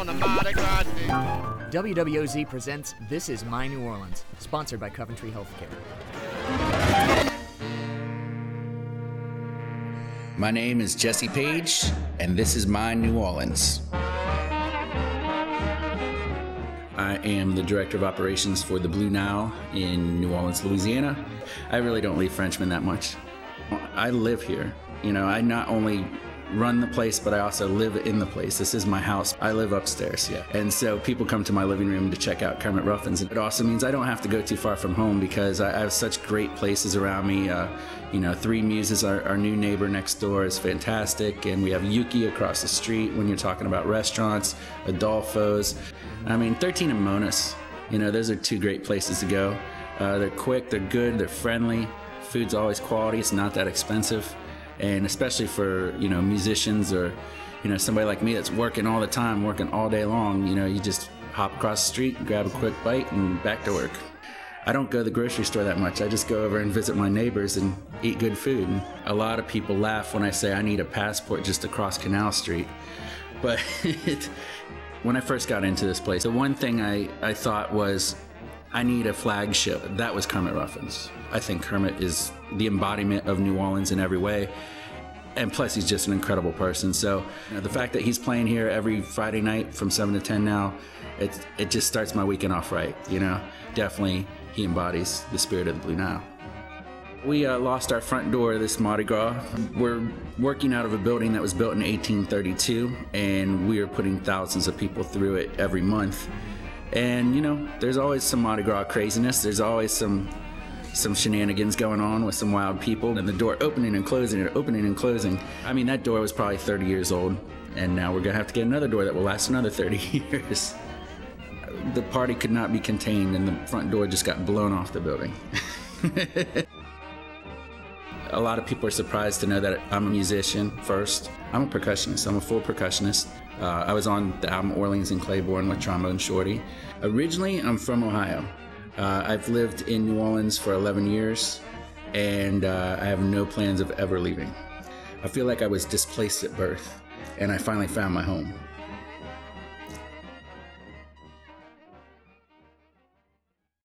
on a Mardi Gras day. WWOZ presents This Is My New Orleans, sponsored by Coventry Healthcare. My name is Jesse Page, and this is my New Orleans. I am the director of operations for the Blue Nile in New Orleans, Louisiana. I really don't leave Frenchmen that much. I live here. You know, I not only run the place, but I also live in the place. This is my house. I live upstairs, yeah. And so people come to my living room to check out Kermit Ruffins. It also means I don't have to go too far from home because I have such great places around me. Uh, you know, Three Muses, our, our new neighbor next door, is fantastic. And we have Yuki across the street when you're talking about restaurants, Adolfo's. I mean, 13 and Monas. You know, those are two great places to go. Uh, they're quick, they're good, they're friendly. Food's always quality, it's not that expensive and especially for you know musicians or you know somebody like me that's working all the time working all day long you know you just hop across the street grab a quick bite and back to work. I don't go to the grocery store that much. I just go over and visit my neighbors and eat good food. And a lot of people laugh when i say i need a passport just to cross canal street. But when i first got into this place the one thing i, I thought was I need a flagship. That was Kermit Ruffins. I think Kermit is the embodiment of New Orleans in every way. And plus, he's just an incredible person. So, you know, the fact that he's playing here every Friday night from 7 to 10 now, it, it just starts my weekend off right. You know, definitely he embodies the spirit of the Blue Nile. We uh, lost our front door this Mardi Gras. We're working out of a building that was built in 1832, and we are putting thousands of people through it every month. And you know, there's always some Mardi Gras craziness. There's always some some shenanigans going on with some wild people, and the door opening and closing and opening and closing. I mean, that door was probably 30 years old, and now we're gonna have to get another door that will last another 30 years. The party could not be contained, and the front door just got blown off the building. a lot of people are surprised to know that I'm a musician first. I'm a percussionist. I'm a full percussionist. Uh, I was on the album Orleans and Claiborne with Trombone Shorty. Originally, I'm from Ohio. Uh, I've lived in New Orleans for 11 years, and uh, I have no plans of ever leaving. I feel like I was displaced at birth, and I finally found my home.